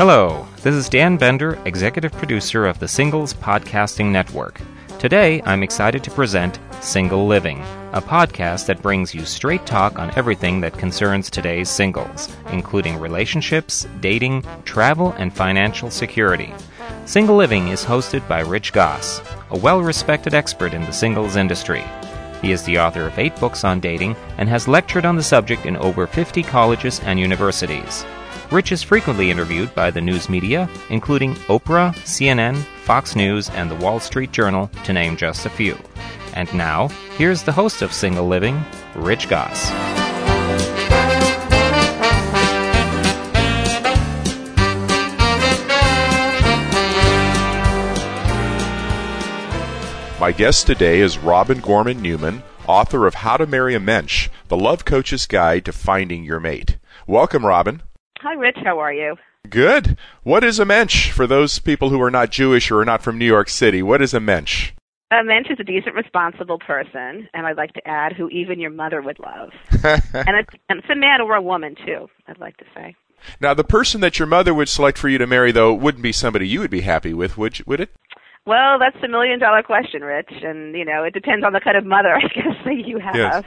Hello, this is Dan Bender, executive producer of the Singles Podcasting Network. Today, I'm excited to present Single Living, a podcast that brings you straight talk on everything that concerns today's singles, including relationships, dating, travel, and financial security. Single Living is hosted by Rich Goss, a well respected expert in the singles industry. He is the author of eight books on dating and has lectured on the subject in over 50 colleges and universities. Rich is frequently interviewed by the news media, including Oprah, CNN, Fox News, and the Wall Street Journal, to name just a few. And now, here's the host of Single Living, Rich Goss. My guest today is Robin Gorman Newman, author of How to Marry a Mensch, the love coach's guide to finding your mate. Welcome, Robin. Hi, Rich. How are you? Good. What is a mensch for those people who are not Jewish or are not from New York City? What is a mensch? A mensch is a decent, responsible person, and I'd like to add, who even your mother would love. and, it's, and it's a man or a woman, too, I'd like to say. Now, the person that your mother would select for you to marry, though, wouldn't be somebody you would be happy with, would, you, would it? Well, that's the million dollar question, Rich. And, you know, it depends on the kind of mother, I guess, that you have. Yes.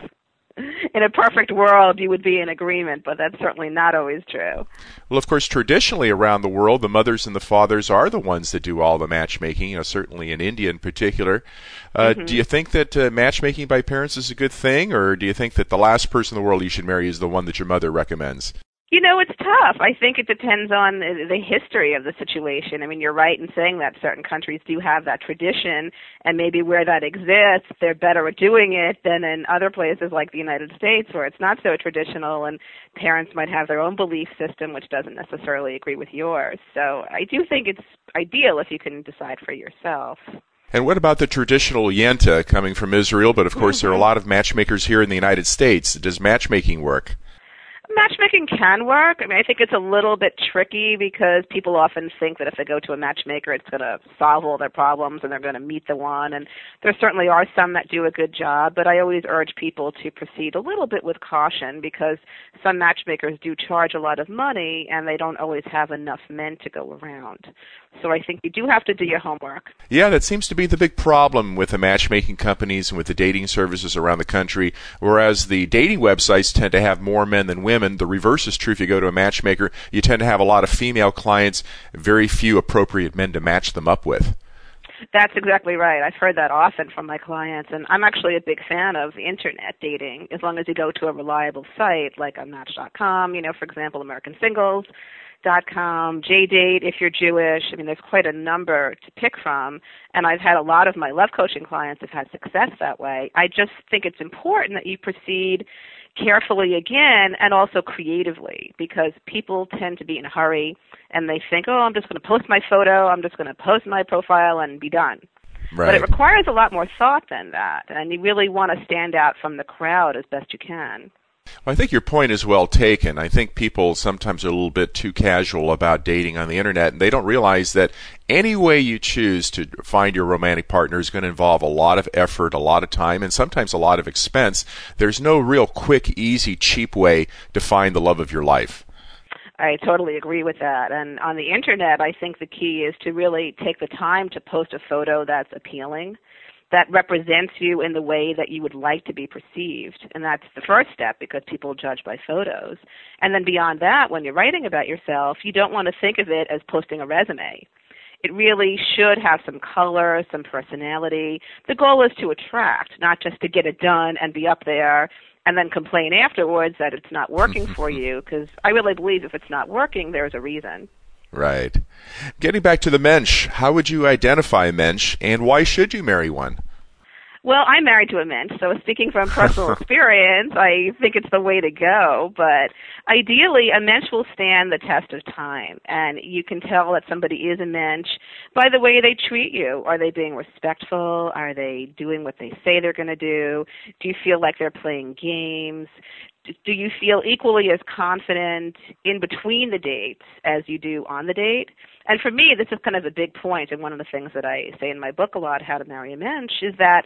In a perfect world, you would be in agreement, but that's certainly not always true. Well, of course, traditionally around the world, the mothers and the fathers are the ones that do all the matchmaking, you know, certainly in India in particular. Uh, Mhm. Do you think that uh, matchmaking by parents is a good thing, or do you think that the last person in the world you should marry is the one that your mother recommends? You know, it's tough. I think it depends on the the history of the situation. I mean, you're right in saying that certain countries do have that tradition, and maybe where that exists, they're better at doing it than in other places like the United States where it's not so traditional and parents might have their own belief system which doesn't necessarily agree with yours. So I do think it's ideal if you can decide for yourself. And what about the traditional yenta coming from Israel? But of course, there are a mm-hmm. lot of matchmakers here in the United States. Does matchmaking work? Matchmaking can work. I mean, I think it's a little bit tricky because people often think that if they go to a matchmaker, it's going to solve all their problems and they're going to meet the one. And there certainly are some that do a good job, but I always urge people to proceed a little bit with caution because some matchmakers do charge a lot of money and they don't always have enough men to go around. So I think you do have to do your homework. Yeah, that seems to be the big problem with the matchmaking companies and with the dating services around the country. Whereas the dating websites tend to have more men than women, the reverse is true if you go to a matchmaker. You tend to have a lot of female clients, very few appropriate men to match them up with. That's exactly right. I've heard that often from my clients, and I'm actually a big fan of internet dating as long as you go to a reliable site like on Match.com, you know, for example, American Singles. Dot com, JDate if you're Jewish. I mean, there's quite a number to pick from, and I've had a lot of my love coaching clients have had success that way. I just think it's important that you proceed carefully again and also creatively because people tend to be in a hurry and they think, oh, I'm just going to post my photo, I'm just going to post my profile and be done. But it requires a lot more thought than that, and you really want to stand out from the crowd as best you can. Well, I think your point is well taken. I think people sometimes are a little bit too casual about dating on the internet, and they don't realize that any way you choose to find your romantic partner is going to involve a lot of effort, a lot of time, and sometimes a lot of expense. There's no real quick, easy, cheap way to find the love of your life. I totally agree with that. And on the internet, I think the key is to really take the time to post a photo that's appealing, that represents you in the way that you would like to be perceived. And that's the first step because people judge by photos. And then beyond that, when you're writing about yourself, you don't want to think of it as posting a resume. It really should have some color, some personality. The goal is to attract, not just to get it done and be up there and then complain afterwards that it's not working for you because I really believe if it's not working, there's a reason. Right. Getting back to the mensch, how would you identify a mensch, and why should you marry one? Well, I'm married to a mensch, so speaking from personal experience, I think it's the way to go. But ideally, a mensch will stand the test of time, and you can tell that somebody is a mensch by the way they treat you. Are they being respectful? Are they doing what they say they're going to do? Do you feel like they're playing games? Do you feel equally as confident in between the dates as you do on the date? And for me, this is kind of a big point, and one of the things that I say in my book a lot, How to Marry a Mensch, is that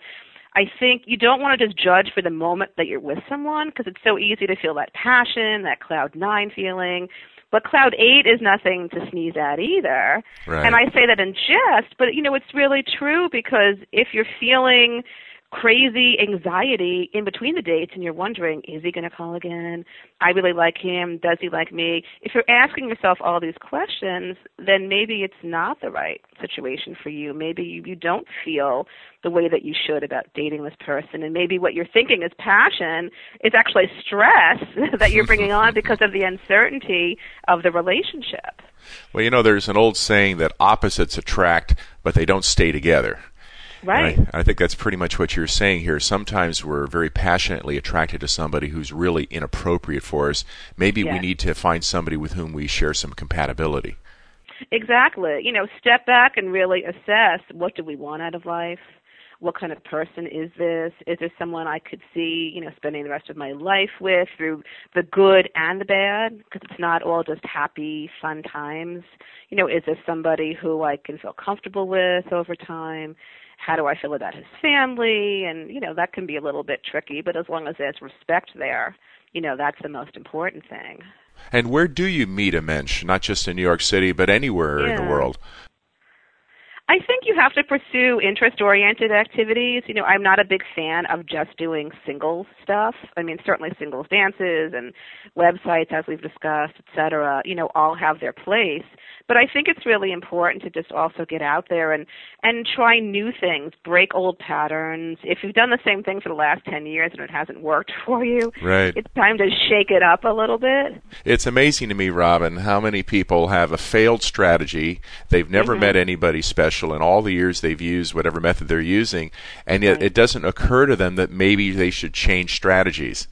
I think you don't want to just judge for the moment that you're with someone because it's so easy to feel that passion, that cloud nine feeling. But cloud eight is nothing to sneeze at either. Right. And I say that in jest, but you know, it's really true because if you're feeling crazy anxiety in between the dates and you're wondering, is he going to call again? I really like him. Does he like me? If you're asking yourself all these questions, then maybe it's not the right situation for you. Maybe you, you don't feel the way that you should about dating this person. And maybe what you're thinking is passion is actually stress that you're bringing on because of the uncertainty of the relationship. Well, you know, there's an old saying that opposites attract, but they don't stay together. Right. I, I, think that's pretty much what you're saying here. Sometimes we're very passionately attracted to somebody who's really inappropriate for us. Maybe yes. we need to find somebody with whom we share some compatibility. Exactly. You know, step back and really assess what do we want out of life? What kind of person is this? Is this someone I could see, you know, spending the rest of my life with through the good and the bad? Because it's not all just happy, fun times. You know, is this somebody who I can feel comfortable with over time? How do I feel about his family? And, you know, that can be a little bit tricky, but as long as there's respect there, you know, that's the most important thing. And where do you meet a mensch? Not just in New York City, but anywhere yeah. in the world. I think you have to pursue interest oriented activities. You know, I'm not a big fan of just doing singles stuff. I mean, certainly singles dances and websites, as we've discussed, et cetera, you know, all have their place. But I think it's really important to just also get out there and and try new things, break old patterns. If you've done the same thing for the last 10 years and it hasn't worked for you, right. it's time to shake it up a little bit. It's amazing to me, Robin, how many people have a failed strategy. They've never mm-hmm. met anybody special in all the years they've used whatever method they're using, and yet right. it doesn't occur to them that maybe they should change strategies.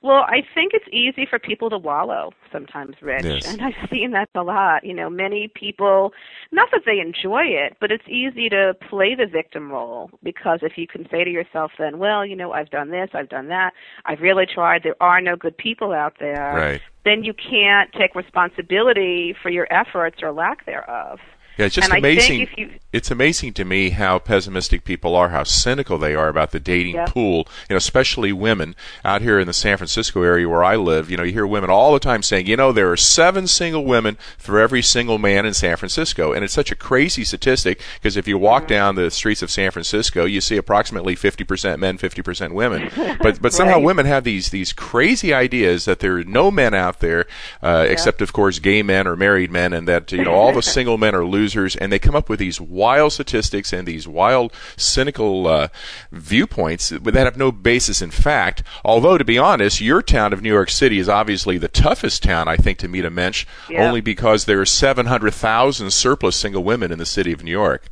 Well, I think it's easy for people to wallow sometimes, Rich. Yes. And I've seen that a lot. You know, many people, not that they enjoy it, but it's easy to play the victim role because if you can say to yourself then, well, you know, I've done this, I've done that, I've really tried, there are no good people out there, Right. then you can't take responsibility for your efforts or lack thereof. Yeah, it's just and amazing. I think if you, it's amazing to me how pessimistic people are, how cynical they are about the dating pool. You know, especially women out here in the San Francisco area where I live. You know, you hear women all the time saying, you know, there are seven single women for every single man in San Francisco, and it's such a crazy statistic because if you walk down the streets of San Francisco, you see approximately 50% men, 50% women. But but somehow Right. women have these these crazy ideas that there are no men out there, uh, except of course gay men or married men, and that you know all the single men are and they come up with these wild statistics and these wild cynical uh, viewpoints that have no basis in fact. Although to be honest, your town of New York City is obviously the toughest town I think to meet a mensch, Yeah. only because there are seven hundred thousand surplus single women in the city of New York.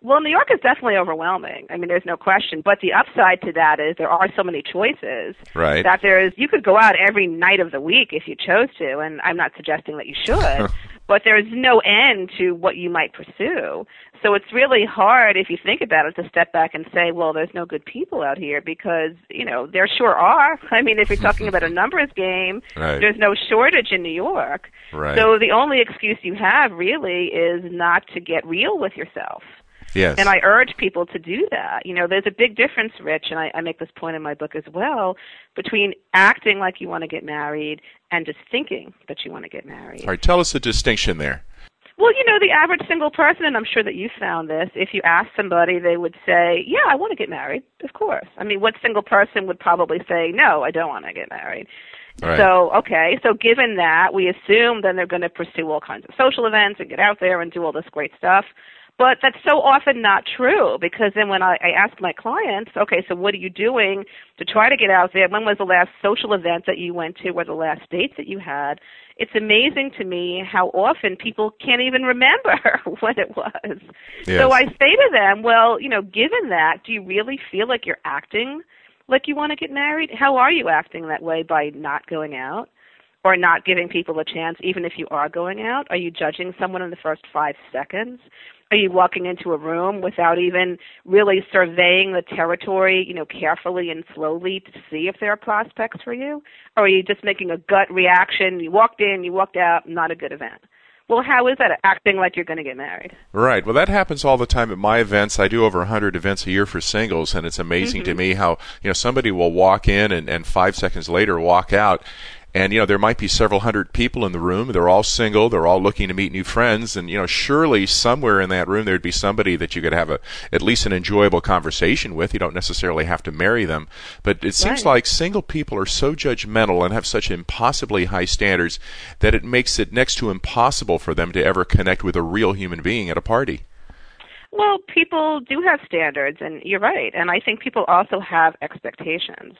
Well, New York is definitely overwhelming. I mean, there's no question. But the upside to that is there are so many choices Right. that there's you could go out every night of the week if you chose to, and I'm not suggesting that you should. but there's no end to what you might pursue. So it's really hard if you think about it to step back and say, well, there's no good people out here because, you know, there sure are. I mean, if you're talking about a numbers game, Right. there's no shortage in New York. Right. So the only excuse you have really is not to get real with yourself. Yes. And I urge people to do that. You know, there's a big difference, Rich, and I, I make this point in my book as well, between acting like you want to get married and just thinking that you want to get married. All right. Tell us the distinction there. Well, you know, the average single person, and I'm sure that you found this, if you ask somebody, they would say, Yeah, I want to get married. Of course. I mean, what single person would probably say, No, I don't want to get married? Right. So, okay, so given that, we assume then they're going to pursue all kinds of social events and get out there and do all this great stuff. But that's so often not true because then when I, I ask my clients, okay, so what are you doing to try to get out there? When was the last social event that you went to or the last dates that you had? It's amazing to me how often people can't even remember what it was. Yes. So I say to them, well, you know, given that, do you really feel like you're acting like you want to get married? How are you acting that way by not going out? Or not giving people a chance, even if you are going out? Are you judging someone in the first five seconds? Are you walking into a room without even really surveying the territory, you know, carefully and slowly to see if there are prospects for you? Or are you just making a gut reaction? You walked in, you walked out, not a good event. Well, how is that acting like you're going to get married? Right. Well, that happens all the time at my events. I do over 100 events a year for singles, and it's amazing to mm-hmm. me how, you know, somebody will walk in and, and five seconds later walk out. And you know there might be several hundred people in the room they're all single they're all looking to meet new friends and you know surely somewhere in that room there'd be somebody that you could have a at least an enjoyable conversation with you don't necessarily have to marry them but it seems Right. like single people are so judgmental and have such impossibly high standards that it makes it next to impossible for them to ever connect with a real human being at a party Well, people do have standards, and you're right. And I think people also have expectations.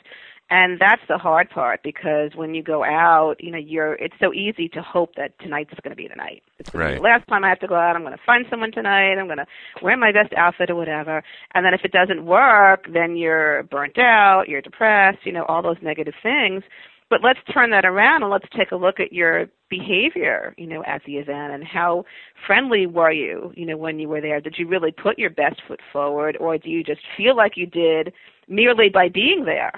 And that's the hard part because when you go out, you know, you're it's so easy to hope that tonight's going to be the night. It's Right. the last time I have to go out. I'm going to find someone tonight. I'm going to wear my best outfit or whatever. And then if it doesn't work, then you're burnt out, you're depressed, you know, all those negative things. But let's turn that around and let's take a look at your behavior, you know, at the event and how friendly were you, you know, when you were there? Did you really put your best foot forward or do you just feel like you did merely by being there?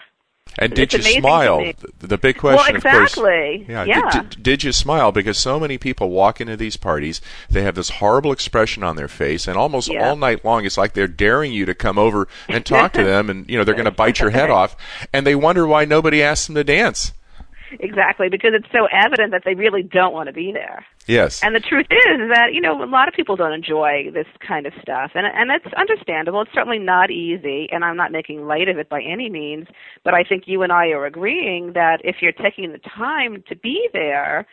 And It's did you smile the, big question well, of course exactly. Yeah. yeah. Did, did, did you smile? Because so many people walk into these parties, they have this horrible expression on their face, and almost Yeah. all night long, it's like they're daring you to come over and talk to them, and you know they're going to bite your head off, and they wonder why nobody asks them to dance. Exactly, because it's so evident that they really don't want to be there. Yes. And the truth is that you know a lot of people don't enjoy this kind of stuff, and and it's understandable. It's certainly not easy, and I'm not making light of it by any means. But I think you and I are agreeing that if you're taking the time to be there,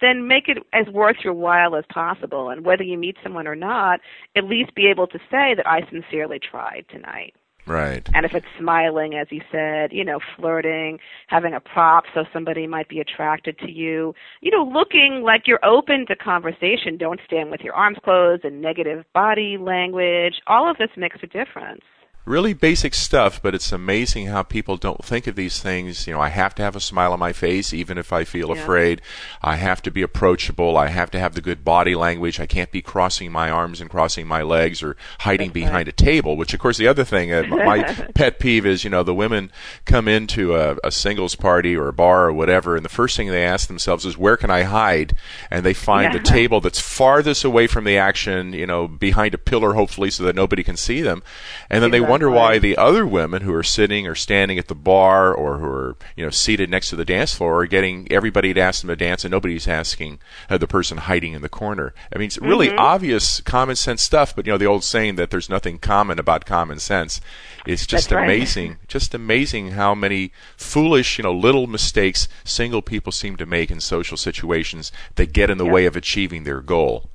then make it as worth your while as possible. And whether you meet someone or not, at least be able to say that I sincerely tried tonight. Right. And if it's smiling, as you said, you know, flirting, having a prop so somebody might be attracted to you, you know, looking like you're open to conversation. Don't stand with your arms closed and negative body language. All of this makes a difference. Really basic stuff, but it's amazing how people don't think of these things. You know, I have to have a smile on my face, even if I feel Yeah. afraid. I have to be approachable. I have to have the good body language. I can't be crossing my arms and crossing my legs or hiding That's behind a table, which, of course, the other thing, uh, my pet peeve is, you know, the women come into a, a singles party or a bar or whatever, and the first thing they ask themselves is, where can I hide? And they find the table that's farthest away from the action, you know, behind a pillar, hopefully, so that nobody can see them. And then they wonder why the other women who are sitting or standing at the bar or who are, you know, seated next to the dance floor are getting everybody to ask them to dance and nobody's asking uh, the person hiding in the corner. I mean, it's really Mm-hmm. obvious common sense stuff, but, you know, the old saying that there's nothing common about common sense It's just That's right. amazing. Just amazing how many foolish, you know, little mistakes single people seem to make in social situations that get in the way of achieving their goal.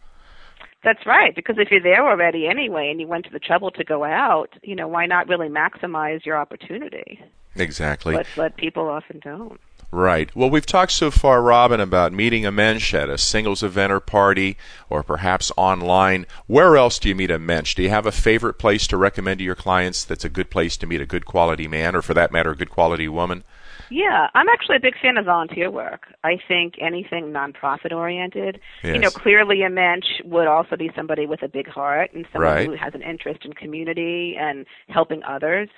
That's right, because if you're there already anyway and you went to the trouble to go out, you know, why not really maximize your opportunity? Exactly. But but people often don't. Right. Well, we've talked so far, Robin, about meeting a mensch at a singles event or party, or perhaps online. Where else do you meet a mensch? Do you have a favorite place to recommend to your clients that's a good place to meet a good quality man, or for that matter, a good quality woman? Yeah, I'm actually a big fan of volunteer work. I think anything nonprofit oriented. You know, clearly a mensch would also be somebody with a big heart and someone Right. who has an interest in community and helping others.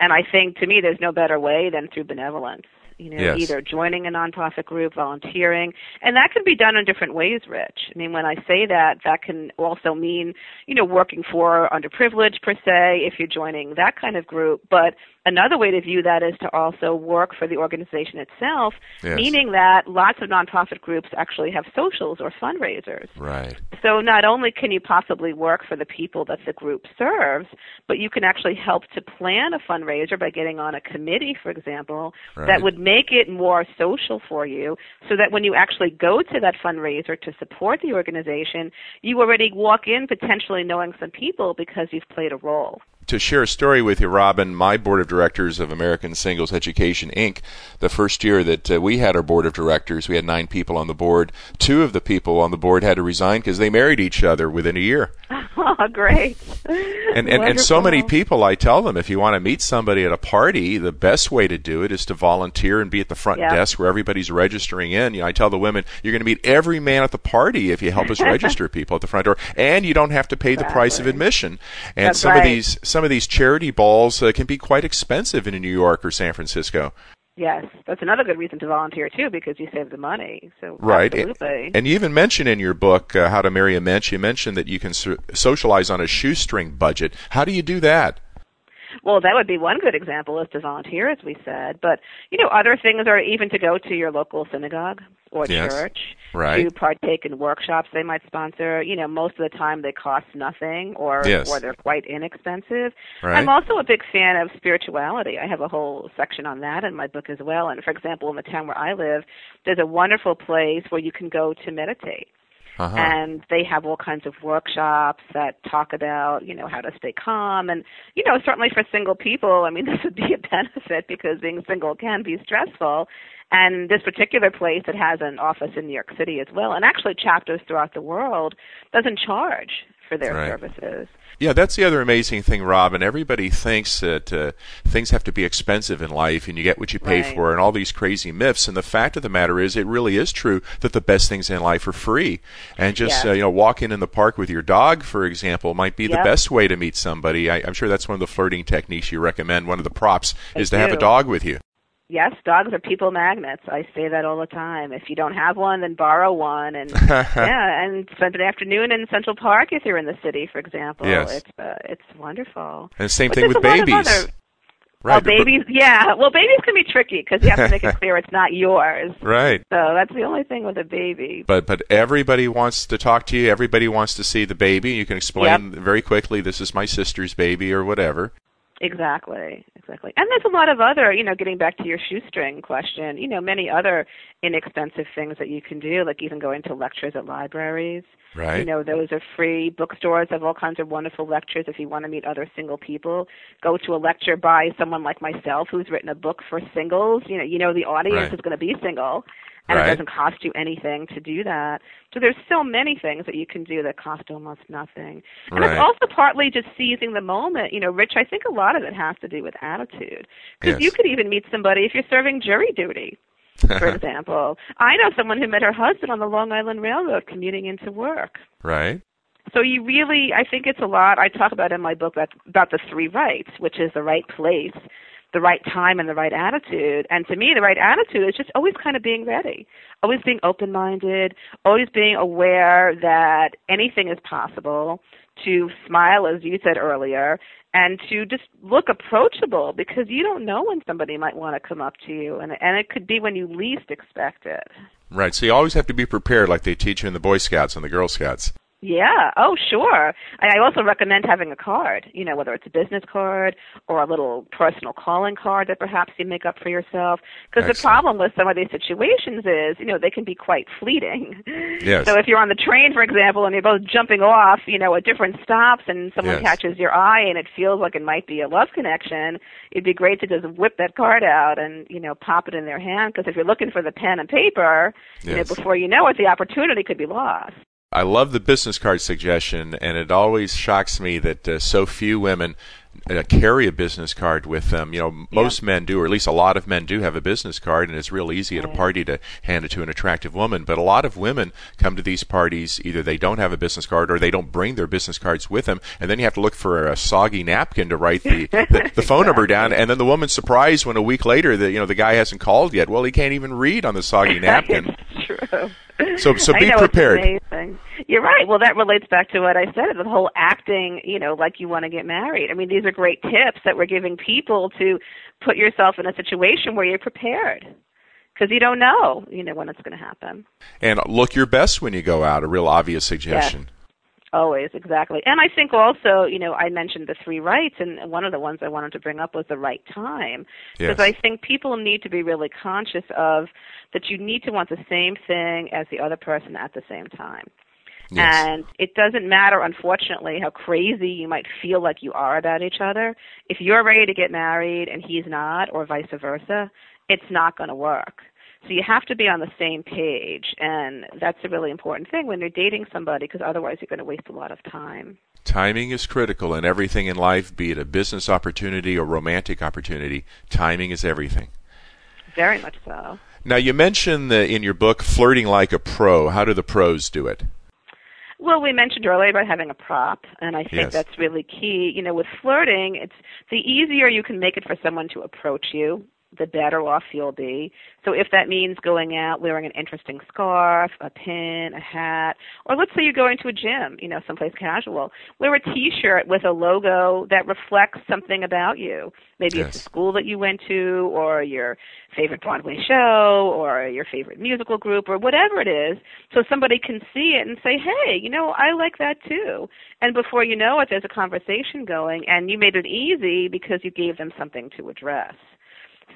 And I think to me there's no better way than through benevolence. You know, Yes. either joining a nonprofit group, volunteering, and that can be done in different ways, Rich. I mean, when I say that, that can also mean, you know, working for underprivileged per se, if you're joining that kind of group. But another way to view that is to also work for the organization itself, Yes. meaning that lots of nonprofit groups actually have socials or fundraisers. Right. So not only can you possibly work for the people that the group serves, but you can actually help to plan a fundraiser by getting on a committee, for example, Right. that would make it more social for you so that when you actually go to that fundraiser to support the organization, you already walk in potentially knowing some people because you've played a role. To share a story with you, Robin, my board of directors of American Singles Education Inc., the first year that uh, we had our board of directors, we had nine people on the board. Two of the people on the board had to resign because they married each other within a year. Oh, great. And, and, and so many people, I tell them, if you want to meet somebody at a party, the best way to do it is to volunteer and be at the front Yeah. desk where everybody's registering in. You know, I tell the women, you're going to meet every man at the party if you help us register people at the front door, and you don't have to pay the price of Exactly. admission. And That's some of these some of these charity balls uh, can be quite expensive in New York or San Francisco. Yes, that's another good reason to volunteer too, because you save the money. So Right. absolutely. And you even mention in your book, uh, How to Marry a Mensch, you mentioned that you can so- socialize on a shoestring budget. How do you do that? Well, that would be one good example is to volunteer, as we said. But you know, other things are even to go to your local synagogue or Yes. church Right. to partake in workshops they might sponsor. You know, most of the time they cost nothing or Yes. or they're quite inexpensive. Right. I'm also a big fan of spirituality. I have a whole section on that in my book as well. And for example, in the town where I live, there's a wonderful place where you can go to meditate Uh-huh. and they have all kinds of workshops that talk about you know how to stay calm and you know certainly for single people i mean this would be a benefit because being single can be stressful and this particular place that has an office in new york city as well and actually chapters throughout the world doesn't charge for their Right. services Yeah, that's the other amazing thing, Robin. Everybody thinks that uh, things have to be expensive in life and you get what you pay Right. for and all these crazy myths. And the fact of the matter is, it really is true that the best things in life are free. And just, Yes. uh, you know, walking in the park with your dog, for example, might be the best way to meet somebody. I, I'm sure that's one of the flirting techniques you recommend. One of the props I is to have a dog with you. Yes dogs are people magnets i say that all the time if you don't have one then borrow one and yeah and spend an afternoon in central park if you're in the city for example Yes. it's uh, it's wonderful And same But thing with a lot of babies. other- Right. but- babies, yeah. Well, babies can be tricky because you have to make it clear it's not yours. Right. So that's the only thing with a baby. But but everybody wants to talk to you. Everybody wants to see the baby. You can explain very quickly. This is my sister's baby or whatever. Exactly, exactly. And there's a lot of other, you know, getting back to your shoestring question, you know, many other inexpensive things that you can do, like even going to lectures at libraries. Right. You know, those are free. Bookstores have all kinds of wonderful lectures if you want to meet other single people. Go to a lecture by someone like myself who's written a book for singles. You know, you know the audience Right. is going to be single. And Right. it doesn't cost you anything to do that. So there's so many things that you can do that cost almost nothing. And Right. it's also partly just seizing the moment. You know, Rich, I think a lot of it has to do with attitude. Because Yes. you could even meet somebody if you're serving jury duty, for example. I know someone who met her husband on the Long Island Railroad commuting into work. Right. So you really, I think it's a lot. I talk about in my book about, about the three rights, which is the right place, the right time, and the right attitude. And to me, the right attitude is just always kind of being ready, always being open-minded, always being aware that anything is possible. To smile, as you said earlier, and to just look approachable because you don't know when somebody might want to come up to you, and and it could be when you least expect it. Right. So you always have to be prepared, like they teach you in the Boy Scouts and the Girl Scouts. Yeah. Oh, sure. And I also recommend having a card. You know, whether it's a business card or a little personal calling card that perhaps you make up for yourself. Because the problem with some of these situations is, you know, they can be quite fleeting. Yes. So if you're on the train, for example, and you're both jumping off, you know, at different stops, and someone Yes. catches your eye, and it feels like it might be a love connection, it'd be great to just whip that card out and, you know, pop it in their hand. Because if you're looking for the pen and paper, you know, before you know it, the opportunity could be lost. I love the business card suggestion, and it always shocks me that uh, so few women uh, carry a business card with them. You know, most men do, or at least a lot of men do have a business card, and it's real easy at a party to hand it to an attractive woman. But a lot of women come to these parties either they don't have a business card or they don't bring their business cards with them, and then you have to look for a soggy napkin to write the the, the phone number down, and then the woman's surprised when a week later that you know the guy hasn't called yet. Well, he can't even read on the soggy napkin. it's true. So- so be know, prepared. You're right. Well, that relates back to what I said, the whole acting, you know, like you want to get married. I mean, these are great tips that we're giving people to put yourself in a situation where you're prepared. Because you don't know, you know, when it's going to happen. And look your best when you go out. A real obvious suggestion. Always, exactly. And I think also, you know, I mentioned the three rights, and one of the ones I wanted to bring up was the right time. Yes. Because I think people need to be really conscious of that you need to want the same thing as the other person at the same time. Yes. And it doesn't matter, unfortunately, how crazy you might feel like you are about each other. If you're ready to get married and he's not, or vice versa, it's not going to work. So you have to be on the same page, and that's a really important thing when you're dating somebody, because otherwise you're going to waste a lot of time. Timing is critical in everything in life, be it a business opportunity or romantic opportunity. Timing is everything. Very much so. Now, you mentioned the, in your book flirting like a pro. How do the pros do it? Well, we mentioned earlier about having a prop, and I think Yes. that's really key. You know, with flirting, it's the easier you can make it for someone to approach you, the better off you'll be. So if that means going out wearing an interesting scarf, a pin, a hat, or let's say you're going to a gym, you know, someplace casual, wear a t-shirt with a logo that reflects something about you. Maybe yes. it's the school that you went to or your favorite Broadway show or your favorite musical group or whatever it is so somebody can see it and say, "Hey, you know, I like that too." And before you know it there's a conversation going and you made it easy because you gave them something to address.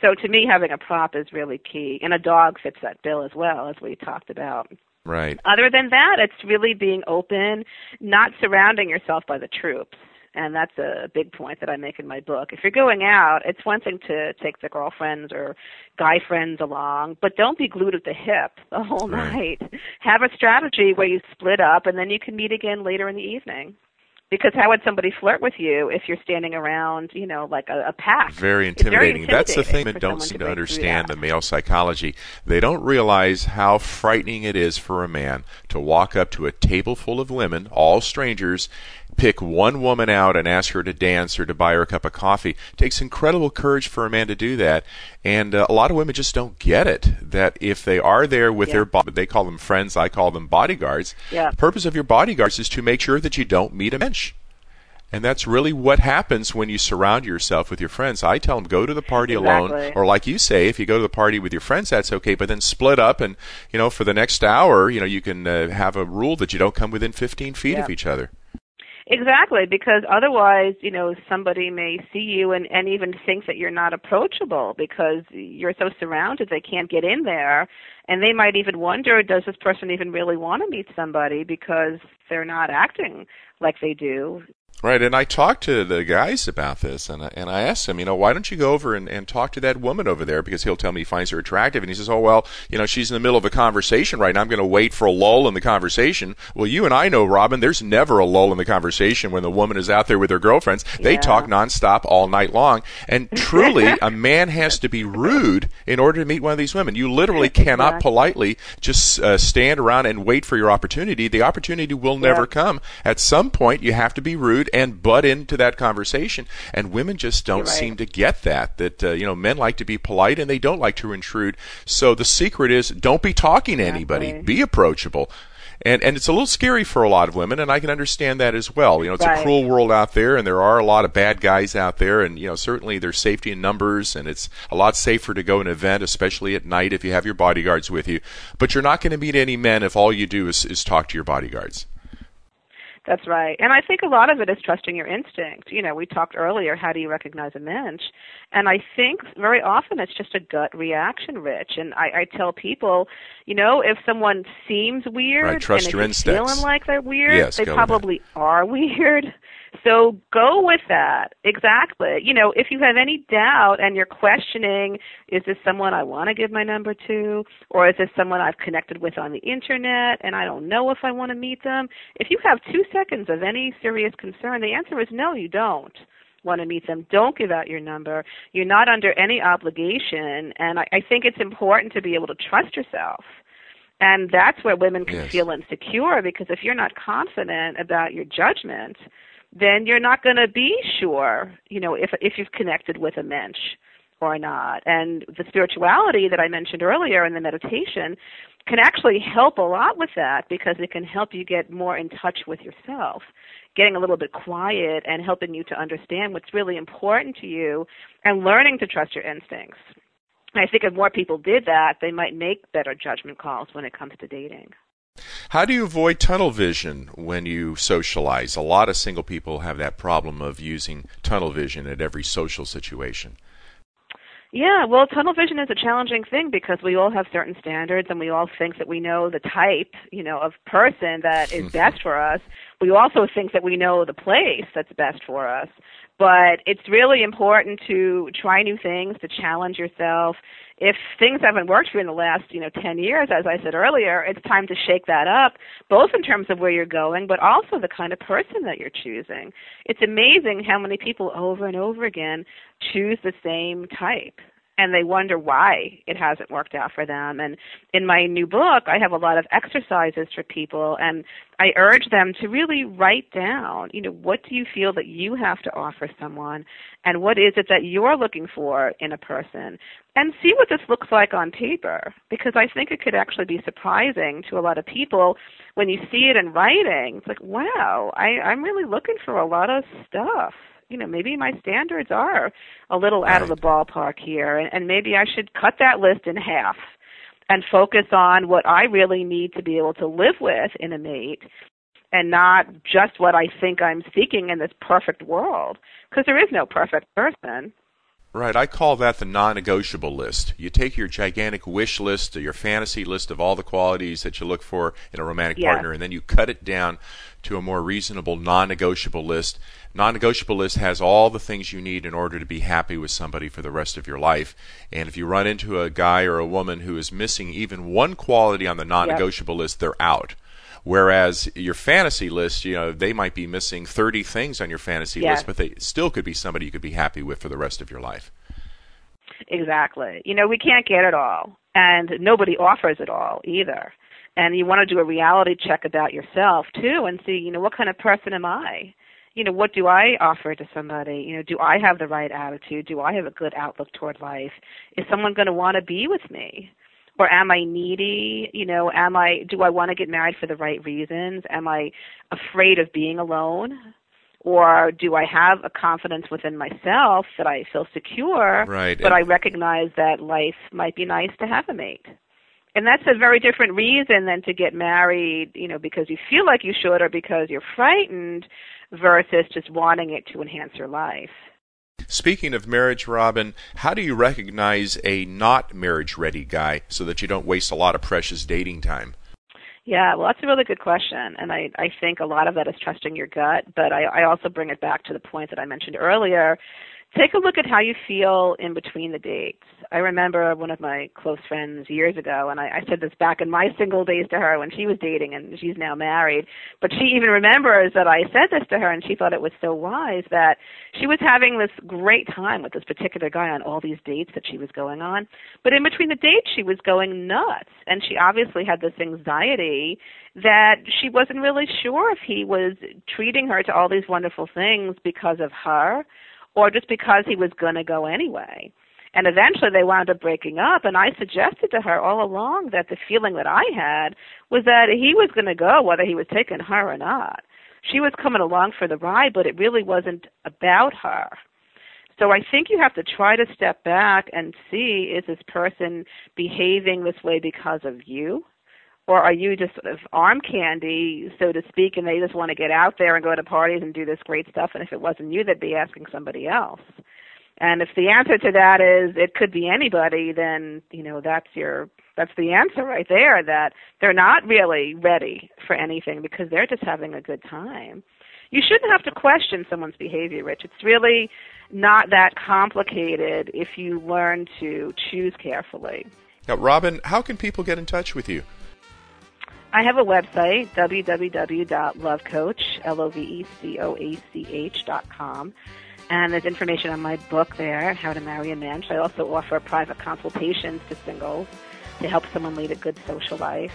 So to me, having a prop is really key, and a dog fits that bill as well, as we talked about. Right. Other than that, it's really being open, not surrounding yourself by the troops. And that's a big point that I make in my book. If you're going out, it's one thing to take the girlfriends or guy friends along, but don't be glued at the hip the whole right. night. Have a strategy where you split up and then you can meet again later in the evening. Because how would somebody flirt with you if you're standing around, you know, like a, a pack? Very It's very intimidating. That's the thing intimidating that don't seem to to understand the male psychology. They don't realize how frightening it is for a man to walk up to a table full of women, all strangers, pick one woman out and ask her to dance or to buy her a cup of coffee. It takes incredible courage for a man to do that, and uh, a lot of women just don't get it. That if they are there with Yeah. their, bo- they call them friends, I call them bodyguards. Yeah. The purpose of your bodyguards is to make sure that you don't meet a mensch. And that's really what happens when you surround yourself with your friends. I tell them go to the party alone, or like you say, if you go to the party with your friends, that's okay. But then split up, and you know, for the next hour, you know, you can uh, have a rule that you don't come within 15 feet of each other. Exactly, because otherwise, you know, somebody may see you and, and even think that you're not approachable because you're so surrounded they can't get in there. And they might even wonder, does this person even really want to meet somebody because they're not acting like they do? Right, and I talked to the guys about this, and I, and I asked him, you know, why don't you go over and, and talk to that woman over there? Because he'll tell me he finds her attractive, and he says, oh well, you know, she's in the middle of a conversation right now. I'm going to wait for a lull in the conversation. Well, you and I know, Robin, there's never a lull in the conversation when the woman is out there with her girlfriends. They Yeah. talk nonstop all night long, and truly, a man has to be rude in order to meet one of these women. You literally cannot Exactly. politely just uh, stand around and wait for your opportunity. The opportunity will never Yeah. come. At some point, you have to be rude and butt into that conversation. And women just don't right. seem to get that. That uh, you know, men like to be polite and they don't like to intrude. So the secret is don't be talking to anybody. Exactly. Be approachable. And and it's a little scary for a lot of women, and I can understand that as well. You know, it's a cruel world out there, and there are a lot of bad guys out there, and you know, certainly there's safety in numbers, and it's a lot safer to go to an event, especially at night if you have your bodyguards with you. But you're not going to meet any men if all you do is, is talk to your bodyguards. That's right. And I think a lot of it is trusting your instinct. You know, we talked earlier, how do you recognize a mensch? And I think very often it's just a gut reaction, Rich. And I, I tell people, you know, if someone seems weird Right, trust and your instincts. feeling like they're weird, Yes, they go with that. probably are weird. So go with that. Exactly. You know, if you have any doubt and you're questioning, is this someone I want to give my number to? Or is this someone I've connected with on the internet and I don't know if I want to meet them? If you have two seconds of any serious concern, the answer is no, you don't want to meet them. Don't give out your number. You're not under any obligation. And I, I think it's important to be able to trust yourself. And that's where women can Yes. feel insecure because if you're not confident about your judgment, then you're not going to be sure, you know, if if you've connected with a mensch or not. And the spirituality that I mentioned earlier and the meditation can actually help a lot with that because it can help you get more in touch with yourself, getting a little bit quiet and helping you to understand what's really important to you and learning to trust your instincts. I think if more people did that, they might make better judgment calls when it comes to dating. How do you avoid tunnel vision when you socialize? A lot of single people have that problem of using tunnel vision at every social situation. Yeah, well, tunnel vision is a challenging thing because we all have certain standards and we all think that we know the type, you know, of person that is best for us. We also think that we know the place that's best for us. But it's really important to try new things, to challenge yourself. If things haven't worked for you in the last, you know, 10 years, as I said earlier, it's time to shake that up, both in terms of where you're going, but also the kind of person that you're choosing. It's amazing how many people over and over again choose the same type and they wonder why it hasn't worked out for them. And in my new book, I have a lot of exercises for people, and I urge them to really write down, you know, what do you feel that you have to offer someone, and what is it that you're looking for in a person, and see what this looks like on paper because I think it could actually be surprising to a lot of people when you see it in writing. It's like, wow, I, I'm really looking for a lot of stuff. You know, maybe my standards are a little out of the ballpark here, and, and maybe I should cut that list in half and focus on what I really need to be able to live with in a mate and not just what I think I'm seeking in this perfect world because there is no perfect person. Right. I call that the non negotiable list. You take your gigantic wish list, or your fantasy list of all the qualities that you look for in a romantic Yeah. partner, and then you cut it down to a more reasonable non negotiable list. Non negotiable list has all the things you need in order to be happy with somebody for the rest of your life. And if you run into a guy or a woman who is missing even one quality on the non negotiable list, they're out. Whereas your fantasy list, you know, they might be missing 30 things on your fantasy Yes. list, but they still could be somebody you could be happy with for the rest of your life. Exactly. You know, we can't get it all, and nobody offers it all either. And you want to do a reality check about yourself too, and see, you know, what kind of person am I? You know, what do I offer to somebody? You know, do I have the right attitude? Do I have a good outlook toward life? Is someone going to want to be with me? Or am I needy? You know, am I do I want to get married for the right reasons? Am I afraid of being alone? Or do I have a confidence within myself that I feel secure, Right. but And- I recognize that life might be nice to have a mate? And that's a very different reason than to get married, you know, because you feel like you should or because you're frightened versus just wanting it to enhance your life. Speaking of marriage, Robin, how do you recognize a not marriage ready guy so that you don't waste a lot of precious dating time? Yeah, well, that's a really good question, and I I think a lot of that is trusting your gut, but I I also bring it back to the point that I mentioned earlier. Take a look at how you feel in between the dates. I remember one of my close friends years ago, and I, I said this back in my single days to her when she was dating, and she's now married. But she even remembers that I said this to her, and she thought it was so wise that she was having this great time with this particular guy on all these dates that she was going on. But in between the dates, she was going nuts, and she obviously had this anxiety that she wasn't really sure if he was treating her to all these wonderful things because of her or just because he was going to go anyway. And eventually they wound up breaking up, and I suggested to her all along that the feeling that I had was that he was going to go whether he was taking her or not. She was coming along for the ride, but it really wasn't about her. So I think you have to try to step back and see is this person behaving this way because of you? Or are you just sort of arm candy, so to speak, and they just want to get out there and go to parties and do this great stuff? And if it wasn't you, they'd be asking somebody else. And if the answer to that is it could be anybody, then you know that's your that's the answer right there. That they're not really ready for anything because they're just having a good time. You shouldn't have to question someone's behavior, Rich. It's really not that complicated if you learn to choose carefully. Now, Robin, how can people get in touch with you? I have a website, www.lovecoach, L-O-V-E-C-O-A-C-H dot com. And there's information on my book there, How to Marry a Mensch. I also offer private consultations to singles to help someone lead a good social life.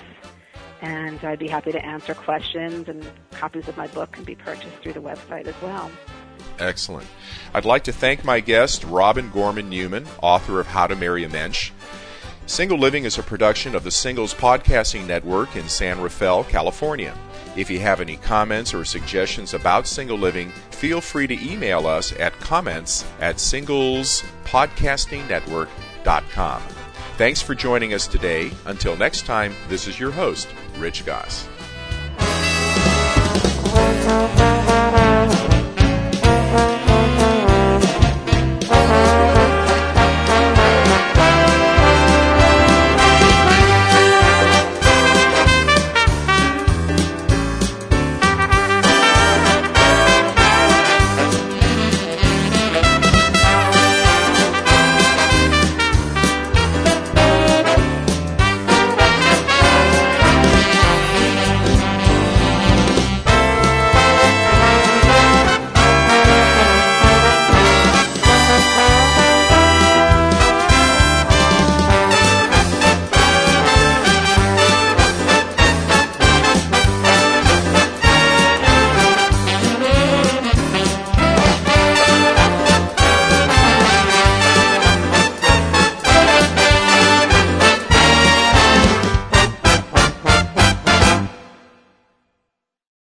And I'd be happy to answer questions, and copies of my book can be purchased through the website as well. Excellent. I'd like to thank my guest, Robin Gorman Newman, author of How to Marry a Mensch. Single Living is a production of the Singles Podcasting Network in San Rafael, California. If you have any comments or suggestions about single living, feel free to email us at comments at singlespodcastingnetwork.com. Thanks for joining us today. Until next time, this is your host, Rich Goss.